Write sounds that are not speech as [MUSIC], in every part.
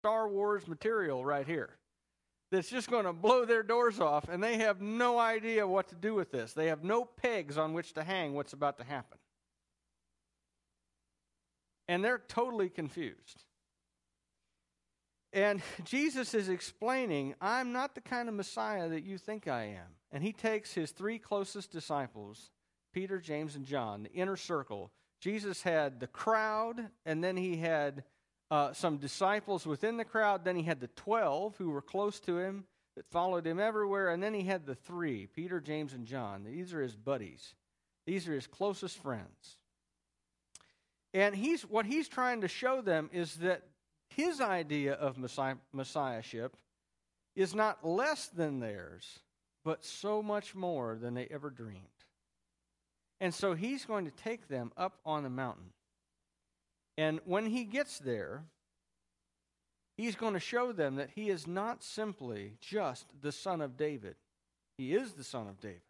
Star Wars material right here that's just going to blow their doors off, and they have no idea what to do with this. They have no pegs on which to hang what's about to happen. And they're totally confused. And Jesus is explaining, I'm not the kind of Messiah that you think I am. And he takes his three closest disciples, Peter, James, and John, the inner circle. Jesus had the crowd, and then he had uh, some disciples within the crowd. Then he had the 12 who were close to him that followed him everywhere. And then he had the three Peter, James, and John. These are his buddies, these are his closest friends. And he's, what he's trying to show them is that his idea of messiah, messiahship is not less than theirs, but so much more than they ever dreamed. And so he's going to take them up on the mountain. And when he gets there, he's going to show them that he is not simply just the son of David. He is the son of David.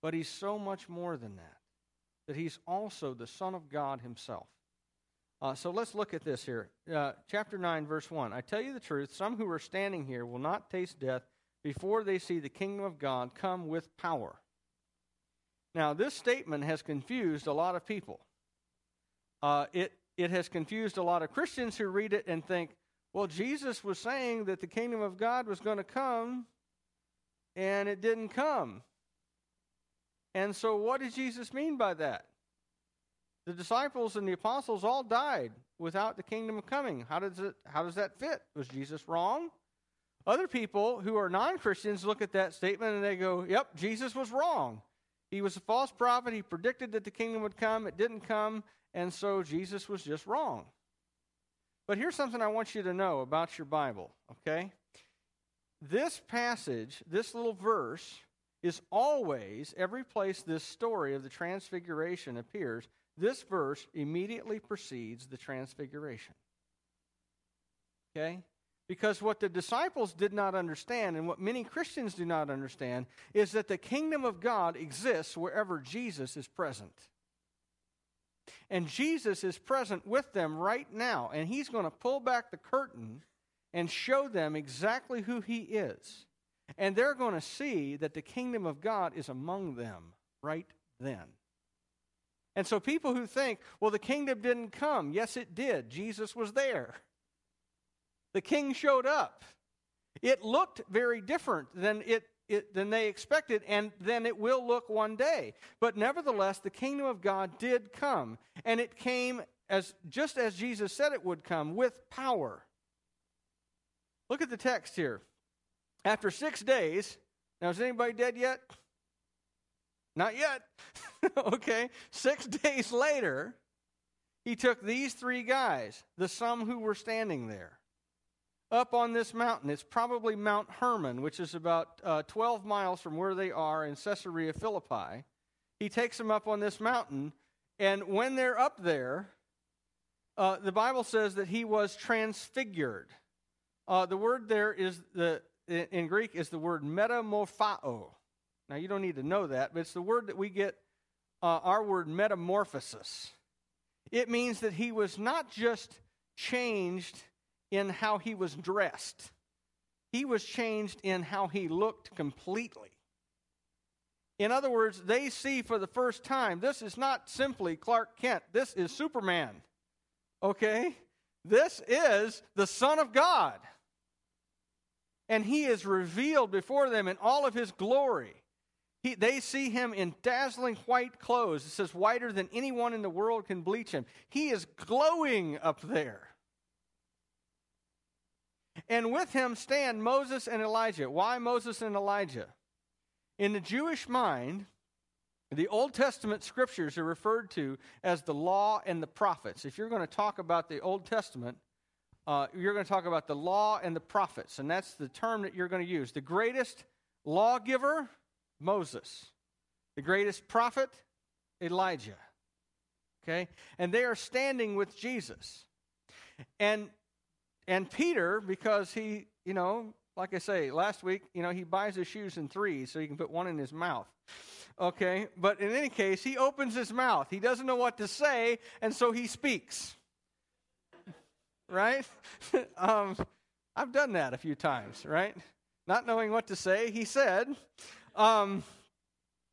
But he's so much more than that, that he's also the son of God himself. Uh, so let's look at this here. Uh, chapter 9, verse 1. I tell you the truth, some who are standing here will not taste death before they see the kingdom of God come with power. Now, this statement has confused a lot of people. Uh, it, it has confused a lot of Christians who read it and think, well, Jesus was saying that the kingdom of God was going to come, and it didn't come. And so, what did Jesus mean by that? The disciples and the apostles all died without the kingdom coming. How does, it, how does that fit? Was Jesus wrong? Other people who are non Christians look at that statement and they go, yep, Jesus was wrong. He was a false prophet. He predicted that the kingdom would come. It didn't come. And so Jesus was just wrong. But here's something I want you to know about your Bible, okay? This passage, this little verse, is always, every place this story of the transfiguration appears, this verse immediately precedes the transfiguration. Okay? Because what the disciples did not understand, and what many Christians do not understand, is that the kingdom of God exists wherever Jesus is present. And Jesus is present with them right now, and he's going to pull back the curtain and show them exactly who he is. And they're going to see that the kingdom of God is among them right then. And so people who think, well, the kingdom didn't come, yes, it did. Jesus was there. The king showed up. It looked very different than it, it, than they expected, and then it will look one day. But nevertheless, the kingdom of God did come, and it came as just as Jesus said it would come, with power. Look at the text here. After six days, now is anybody dead yet? Not yet. [LAUGHS] okay. Six [LAUGHS] days later, he took these three guys, the some who were standing there, up on this mountain. It's probably Mount Hermon, which is about uh, 12 miles from where they are in Caesarea Philippi. He takes them up on this mountain, and when they're up there, uh, the Bible says that he was transfigured. Uh, the word there is the in Greek is the word metamorphao. Now, you don't need to know that, but it's the word that we get uh, our word metamorphosis. It means that he was not just changed in how he was dressed, he was changed in how he looked completely. In other words, they see for the first time this is not simply Clark Kent, this is Superman. Okay? This is the Son of God. And he is revealed before them in all of his glory. He, they see him in dazzling white clothes. It says, whiter than anyone in the world can bleach him. He is glowing up there. And with him stand Moses and Elijah. Why Moses and Elijah? In the Jewish mind, the Old Testament scriptures are referred to as the law and the prophets. If you're going to talk about the Old Testament, uh, you're going to talk about the law and the prophets, and that's the term that you're going to use. The greatest lawgiver Moses. The greatest prophet, Elijah. Okay? And they are standing with Jesus. And and Peter, because he, you know, like I say, last week, you know, he buys his shoes in threes so he can put one in his mouth. Okay? But in any case, he opens his mouth. He doesn't know what to say, and so he speaks. right? [LAUGHS] um, I've done that a few times, right? Not knowing what to say, he said. Um,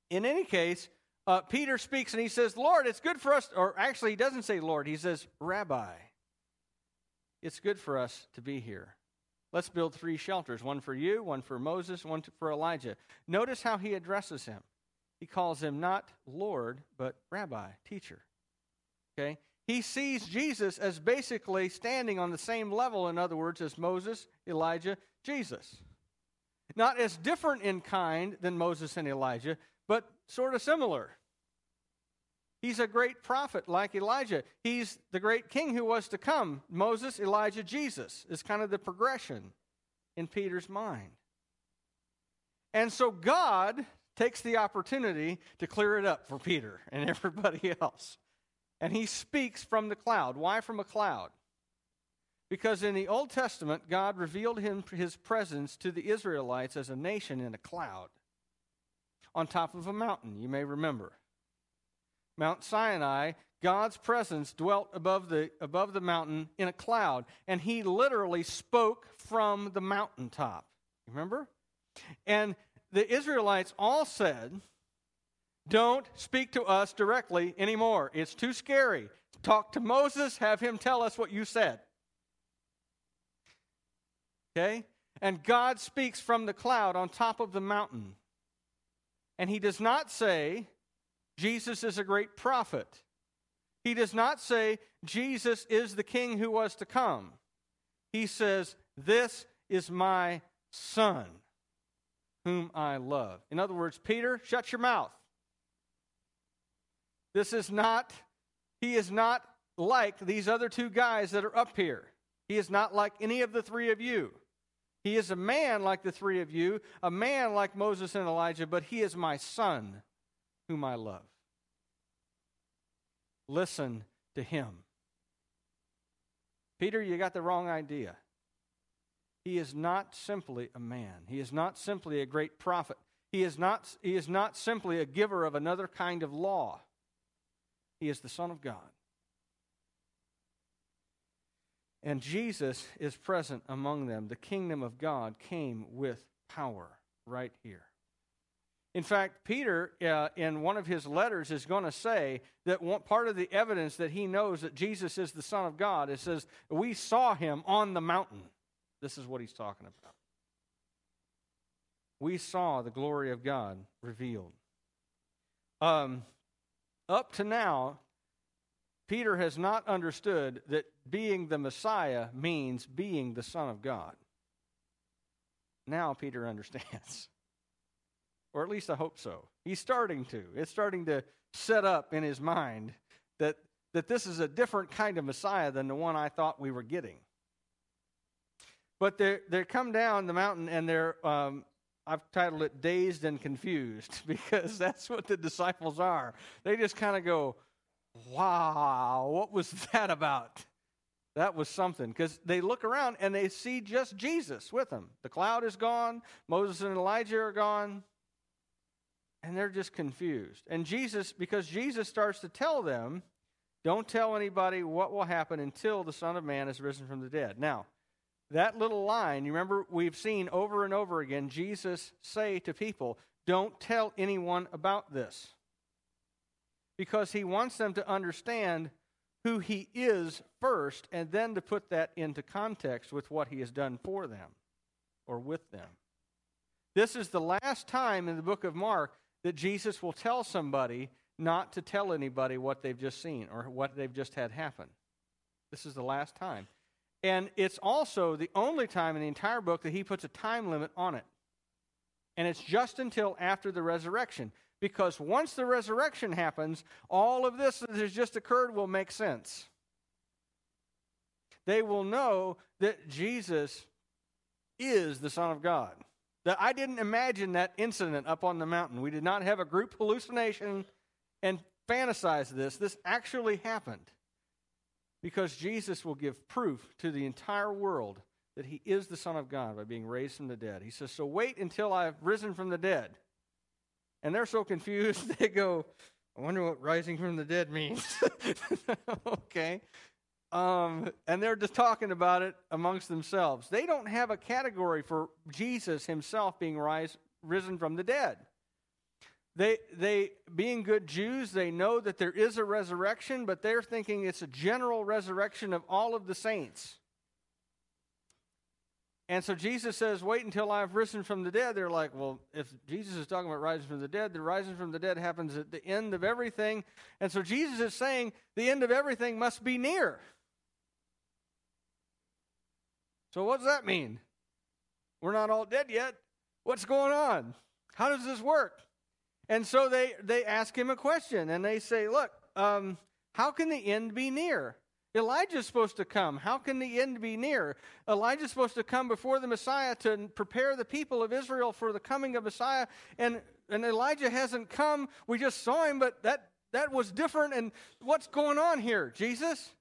in any case, uh, Peter speaks and he says, Lord, it's good for us, or actually, he doesn't say Lord, he says, Rabbi, it's good for us to be here. Let's build three shelters one for you, one for Moses, one for Elijah. Notice how he addresses him. He calls him not Lord, but Rabbi, teacher. Okay? He sees Jesus as basically standing on the same level, in other words, as Moses, Elijah, Jesus. Not as different in kind than Moses and Elijah, but sort of similar. He's a great prophet like Elijah. He's the great king who was to come. Moses, Elijah, Jesus is kind of the progression in Peter's mind. And so God takes the opportunity to clear it up for Peter and [LAUGHS] everybody else. And he speaks from the cloud. Why from a cloud? Because in the Old Testament, God revealed him, his presence to the Israelites as a nation in a cloud on top of a mountain, you may remember. Mount Sinai, God's presence dwelt above the, above the mountain in a cloud, and he literally spoke from the mountaintop. Remember? And the Israelites all said, Don't speak to us directly anymore. It's too scary. Talk to Moses, have him tell us what you said. Okay? And God speaks from the cloud on top of the mountain. And he does not say, Jesus is a great prophet. He does not say Jesus is the king who was to come. He says, This is my son, whom I love. In other words, Peter, shut your mouth. This is not, he is not like these other two guys that are up here. He is not like any of the three of you. He is a man like the three of you, a man like Moses and Elijah, but he is my son, whom I love. Listen to him. Peter, you got the wrong idea. He is not simply a man. He is not simply a great prophet. He is not, he is not simply a giver of another kind of law. He is the Son of God. And Jesus is present among them. The kingdom of God came with power right here. In fact, Peter, uh, in one of his letters, is going to say that one, part of the evidence that he knows that Jesus is the Son of God, it says, We saw him on the mountain. This is what he's talking about. We saw the glory of God revealed. Um, up to now, Peter has not understood that being the Messiah means being the Son of God. Now Peter [LAUGHS] understands. Or at least I hope so. He's starting to. It's starting to set up in his mind that, that this is a different kind of Messiah than the one I thought we were getting. But they they come down the mountain and they're um, I've titled it dazed and confused [LAUGHS] because that's what the disciples are. They just kind of go, "Wow, what was [LAUGHS] that about?" That was something because they look around and they see just Jesus with them. The cloud is gone. Moses and Elijah are gone and they're just confused. And Jesus, because Jesus starts to tell them, don't tell anybody what will happen until the Son of Man is risen from the dead. Now, that little line, you remember we've seen over and over again Jesus say to people, don't tell anyone about this. Because he wants them to understand who he is first and then to put that into context with what he has done for them or with them. This is the last time in the book of Mark that Jesus will tell somebody not to tell anybody what they've just seen or what they've just had happen. This is the last time. And it's also the only time in the entire book that he puts a time limit on it. And it's just until after the resurrection. Because once the resurrection happens, all of this that has just occurred will make sense. They will know that Jesus is the Son of God. That I didn't imagine that incident up on the mountain. We did not have a group hallucination and fantasize this. This actually happened. Because Jesus will give proof to the entire world that he is the Son of God by being raised from the dead. He says, So wait until I've risen from the dead. And they're so confused, [LAUGHS] they go, I wonder what rising from the dead means. [LAUGHS] okay. Um, and they're just talking about it amongst themselves. They don't have a category for Jesus himself being rise, risen from the dead. They, they, being good Jews, they know that there is a resurrection, but they're thinking it's a general resurrection of all of the saints. And so Jesus says, Wait until I've risen from the dead. They're like, Well, if Jesus is talking about rising from the dead, the rising from the dead happens at the end of everything. And so Jesus is saying the end of everything must be near. So, what does that mean? We're not all dead yet. What's going on? How does this work? And so they, they ask him a question and they say, Look, um, how can the end be near? Elijah's supposed to come. How can the end be near? Elijah's supposed to come before the Messiah to prepare the people of Israel for the coming of Messiah. And, and Elijah hasn't come. We just saw him, but that, that was different. And what's going on here, Jesus?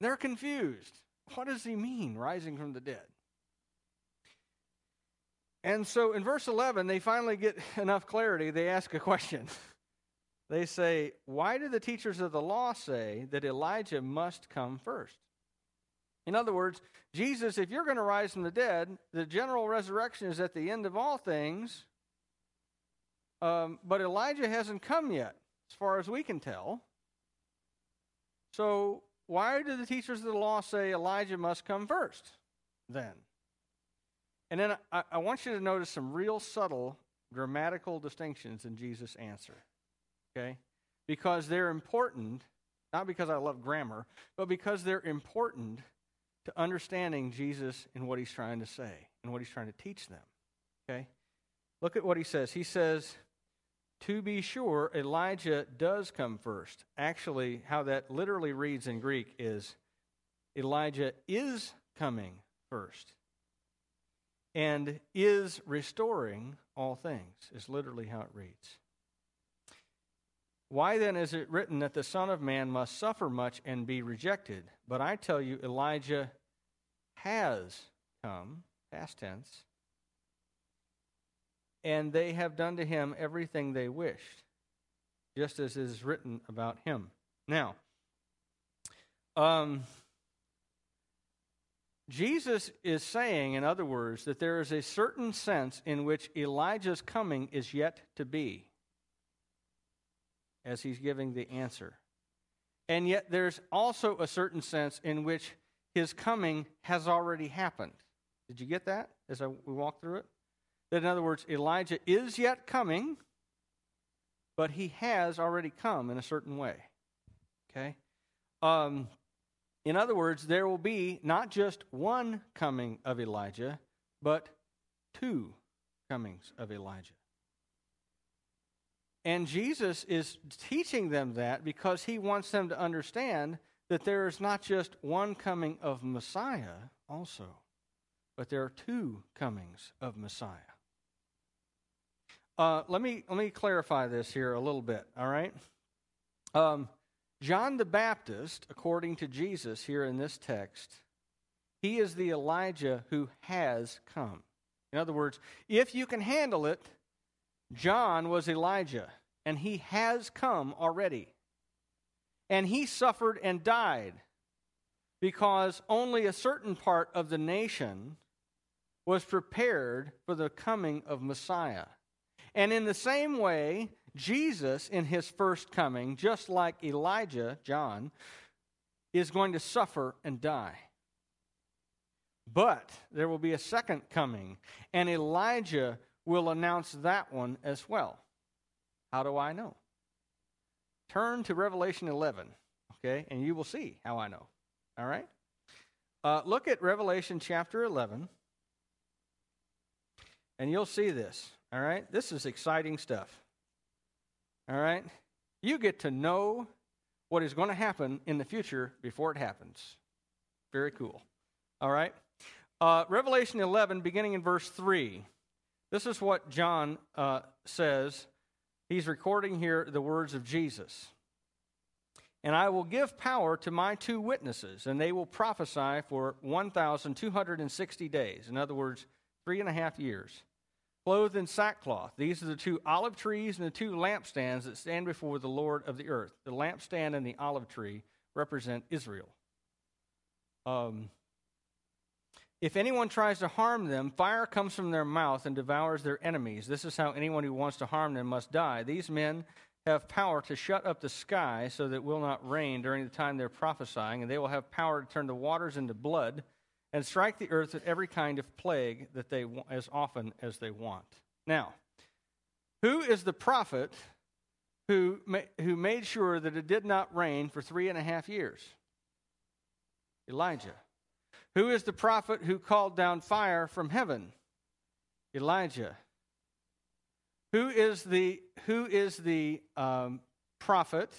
They're confused. What does he mean, rising from the dead? And so in verse 11, they finally get enough clarity. They ask a question. [LAUGHS] They say, Why do the teachers of the law say that Elijah must come first? In other words, Jesus, if you're going to rise from the dead, the general resurrection is at the end of all things, um, but Elijah hasn't come yet, as far as we can tell. So, why do the teachers of the law say Elijah must come first then? And then I, I want you to notice some real subtle grammatical distinctions in Jesus' answer okay? Because they're important, not because I love grammar, but because they're important to understanding Jesus and what he's trying to say and what he's trying to teach them, okay? Look at what he says. He says, to be sure, Elijah does come first. Actually, how that literally reads in Greek is Elijah is coming first and is restoring all things, is literally how it reads. Why then is it written that the Son of Man must suffer much and be rejected? But I tell you, Elijah has come, past tense, and they have done to him everything they wished, just as is written about him. Now, um, Jesus is saying, in other words, that there is a certain sense in which Elijah's coming is yet to be as he's giving the answer. And yet, there's also a certain sense in which his coming has already happened. Did you get that as I, we walk through it? That, in other words, Elijah is yet coming, but he has already come in a certain way. Okay? Um, in other words, there will be not just one coming of Elijah, but two comings of Elijah. And Jesus is teaching them that because he wants them to understand that there is not just one coming of Messiah also, but there are two comings of Messiah. Uh, let me let me clarify this here a little bit. All right, um, John the Baptist, according to Jesus here in this text, he is the Elijah who has come. In other words, if you can handle it, John was Elijah, and he has come already. And he suffered and died because only a certain part of the nation was prepared for the coming of Messiah. And in the same way, Jesus, in his first coming, just like Elijah, John, is going to suffer and die. But there will be a second coming, and Elijah will announce that one as well. How do I know? Turn to Revelation 11, okay, and you will see how I know. All right? Uh, look at Revelation chapter 11, and you'll see this. All right? This is exciting stuff. All right? You get to know what is going to happen in the future before it happens. Very cool. All right? Uh, Revelation 11, beginning in verse 3. This is what John uh, says. He's recording here the words of Jesus. And I will give power to my two witnesses, and they will prophesy for 1,260 days. In other words, three and a half years. Clothed in sackcloth. These are the two olive trees and the two lampstands that stand before the Lord of the earth. The lampstand and the olive tree represent Israel. Um, if anyone tries to harm them, fire comes from their mouth and devours their enemies. This is how anyone who wants to harm them must die. These men have power to shut up the sky so that it will not rain during the time they're prophesying, and they will have power to turn the waters into blood and strike the earth with every kind of plague that they as often as they want. Now, who is the prophet who, who made sure that it did not rain for three and a half years? Elijah. Who is the prophet who called down fire from heaven? Elijah. Who is the, who is the um, prophet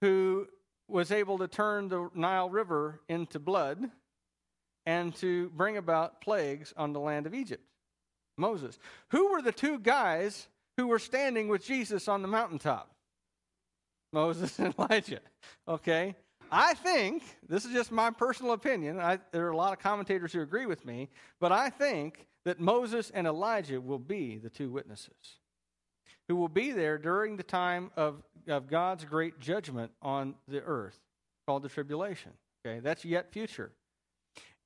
who was able to turn the Nile River into blood and to bring about plagues on the land of Egypt? Moses. Who were the two guys who were standing with Jesus on the mountaintop? Moses [LAUGHS] and Elijah. Okay? I think, this is just my personal opinion, I, there are a lot of commentators who agree with me, but I think that Moses and Elijah will be the two witnesses who will be there during the time of, of God's great judgment on the earth called the tribulation. Okay, that's yet future.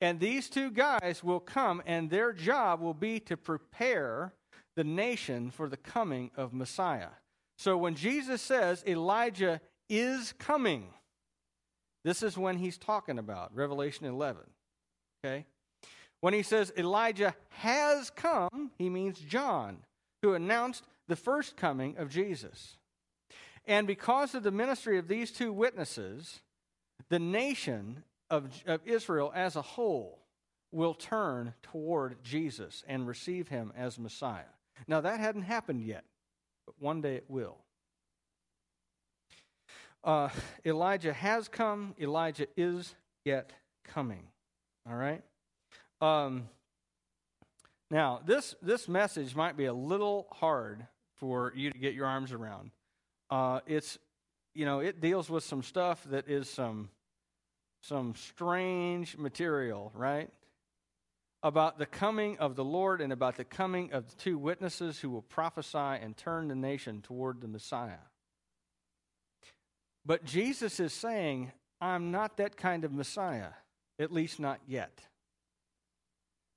And these two guys will come, and their job will be to prepare the nation for the coming of Messiah. So when Jesus says Elijah is coming, this is when he's talking about, Revelation 11. Okay? When he says Elijah has come, he means John, who announced the first coming of Jesus. And because of the ministry of these two witnesses, the nation of, of Israel as a whole will turn toward Jesus and receive him as Messiah. Now, that hadn't happened yet, but one day it will. Uh, Elijah has come, Elijah is yet coming. All right? Um, now, this, this message might be a little hard for you to get your arms around. Uh, it's, you know, it deals with some stuff that is some some strange material, right? About the coming of the Lord and about the coming of the two witnesses who will prophesy and turn the nation toward the Messiah. But Jesus is saying, I'm not that kind of Messiah, at least not yet.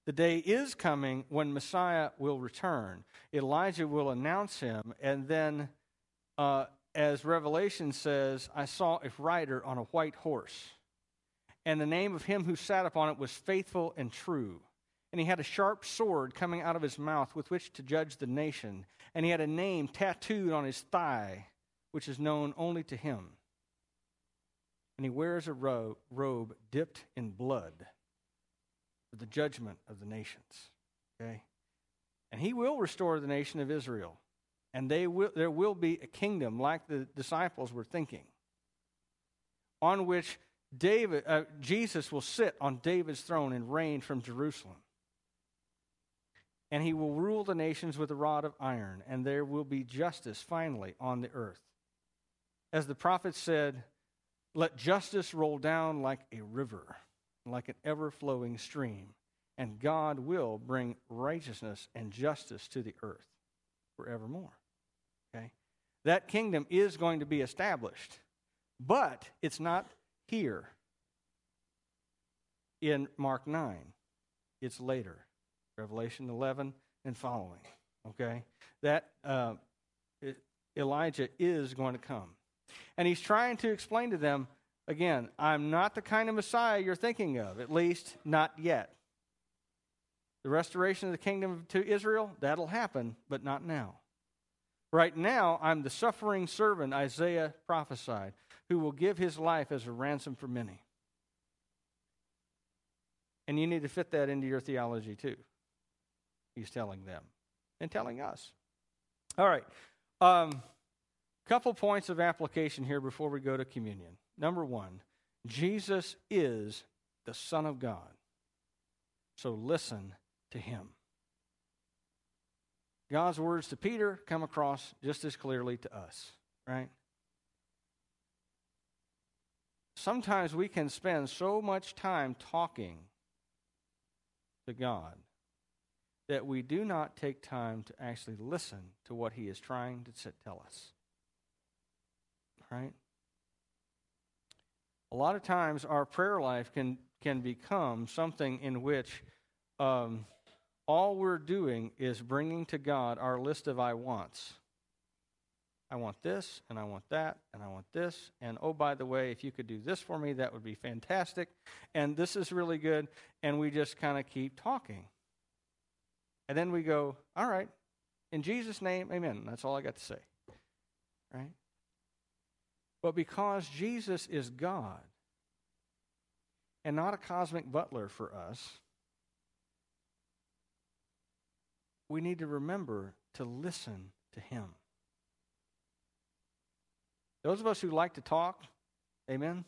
The day is coming when Messiah will return. Elijah will announce him, and then, uh, as Revelation says, I saw a rider on a white horse and the name of him who sat upon it was faithful and true. And he had a sharp sword coming out of his mouth with which to judge the nation. And he had a name tattooed on his thigh, which is known only to him. And he wears a robe, robe dipped in blood for the judgment of the nations. Okay? And he will restore the nation of Israel. And they will, there will be a kingdom like the disciples were thinking, on which David, uh, Jesus will sit on David's throne and reign from Jerusalem. And he will rule the nations with a rod of iron, and there will be justice finally on the earth. As the prophet said, let justice roll down like a river, like an ever flowing stream, and God will bring righteousness and justice to the earth forevermore. Okay? That kingdom is going to be established, but it's not here in Mark 9. It's later, Revelation 11 and following. Okay? That uh, Elijah is going to come. And he's trying to explain to them again, I'm not the kind of Messiah you're thinking of, at least not yet. The restoration of the kingdom to Israel, that'll happen, but not now. Right now, I'm the suffering servant Isaiah prophesied who will give his life as a ransom for many. And you need to fit that into your theology too. He's telling them and telling us. All right. Um, couple points of application here before we go to communion. Number one, Jesus is the Son of God. So listen to him. God's words to Peter come across just as clearly to us, right? Sometimes we can spend so much time talking to God that we do not take time to actually listen to what He is trying to tell us. Right? A lot of times our prayer life can, can become something in which um, all we're doing is bringing to God our list of I wants. I want this, and I want that, and I want this, and oh, by the way, if you could do this for me, that would be fantastic, and this is really good, and we just kind of keep talking. And then we go, all right, in Jesus' name, amen. That's all I got to say. Right? But because Jesus is God and not a cosmic butler for us, we need to remember to listen to him. Those of us who like to talk, amen.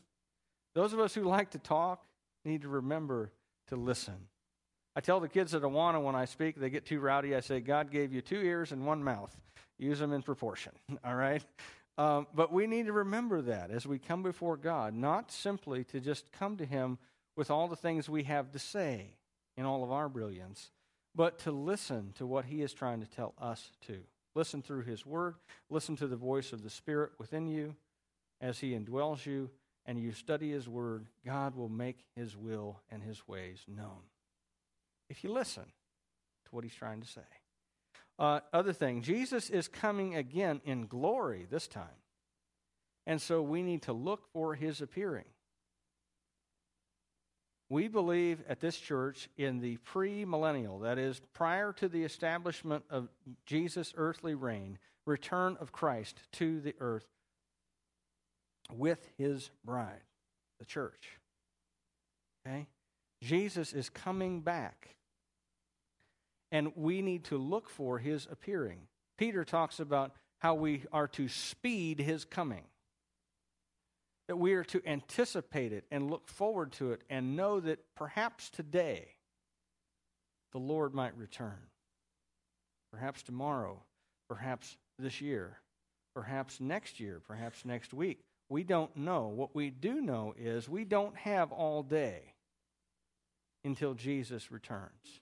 Those of us who like to talk need to remember to listen. I tell the kids at Awana when I speak, they get too rowdy. I say, God gave you two ears and one mouth. Use them in proportion, [LAUGHS] all right? Um, but we need to remember that as we come before God, not simply to just come to Him with all the things we have to say in all of our brilliance, but to listen to what He is trying to tell us to. Listen through His Word, listen to the voice of the Spirit within you as He indwells you, and you study His Word, God will make His will and His ways known if you listen to what he's trying to say. Uh, other thing, Jesus is coming again in glory this time. And so we need to look for his appearing. We believe at this church in the pre-millennial, that is, prior to the establishment of Jesus' earthly reign, return of Christ to the earth with his bride, the church. Okay? Jesus is coming back and we need to look for his appearing. Peter talks about how we are to speed his coming. That we are to anticipate it and look forward to it and know that perhaps today the Lord might return. Perhaps tomorrow, perhaps this year, perhaps next year, perhaps next week. We don't know. What we do know is we don't have all day until Jesus returns.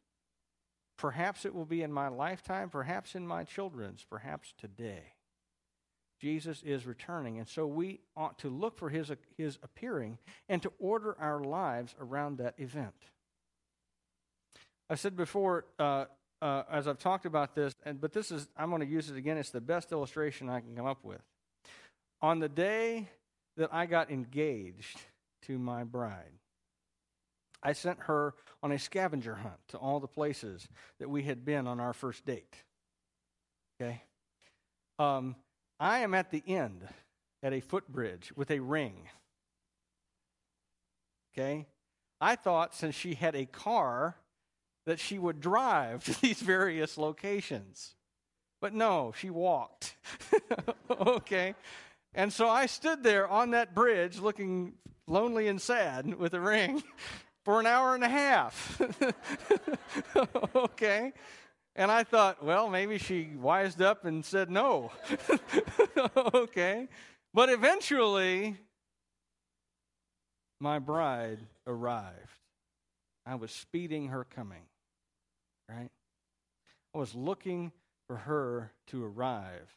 Perhaps it will be in my lifetime, perhaps in my children's, perhaps today. Jesus is returning, and so we ought to look for his, his appearing and to order our lives around that event. I said before, uh, uh, as I've talked about this, and, but this is, I'm going to use it again. It's the best illustration I can come up with. On the day that I got engaged to my bride, I sent her on a scavenger hunt to all the places that we had been on our first date. Okay? Um, I am at the end at a footbridge with a ring. Okay? I thought since she had a car that she would drive to [LAUGHS] these various locations. But no, she walked. [LAUGHS] okay? And so I stood there on that bridge looking lonely and sad with a ring [LAUGHS] for an hour and a half. okay. And I thought, well, maybe she wised up and said no. [LAUGHS] okay. But eventually, my bride arrived. I was speeding her coming, right? I was looking for her to arrive.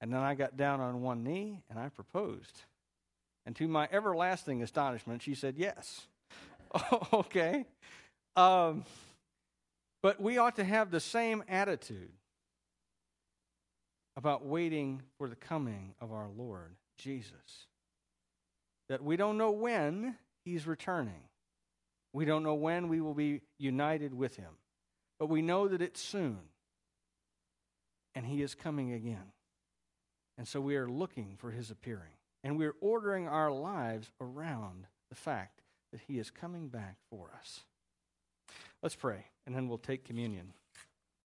And then I got down on one knee and I proposed. And to my everlasting astonishment, she said yes. [LAUGHS] okay. Um, but we ought to have the same attitude about waiting for the coming of our Lord Jesus. That we don't know when he's returning. We don't know when we will be united with him. But we know that it's soon. And he is coming again. And so we are looking for his appearing. And we're ordering our lives around the fact that he is coming back for us. Let's pray, and then we'll take communion.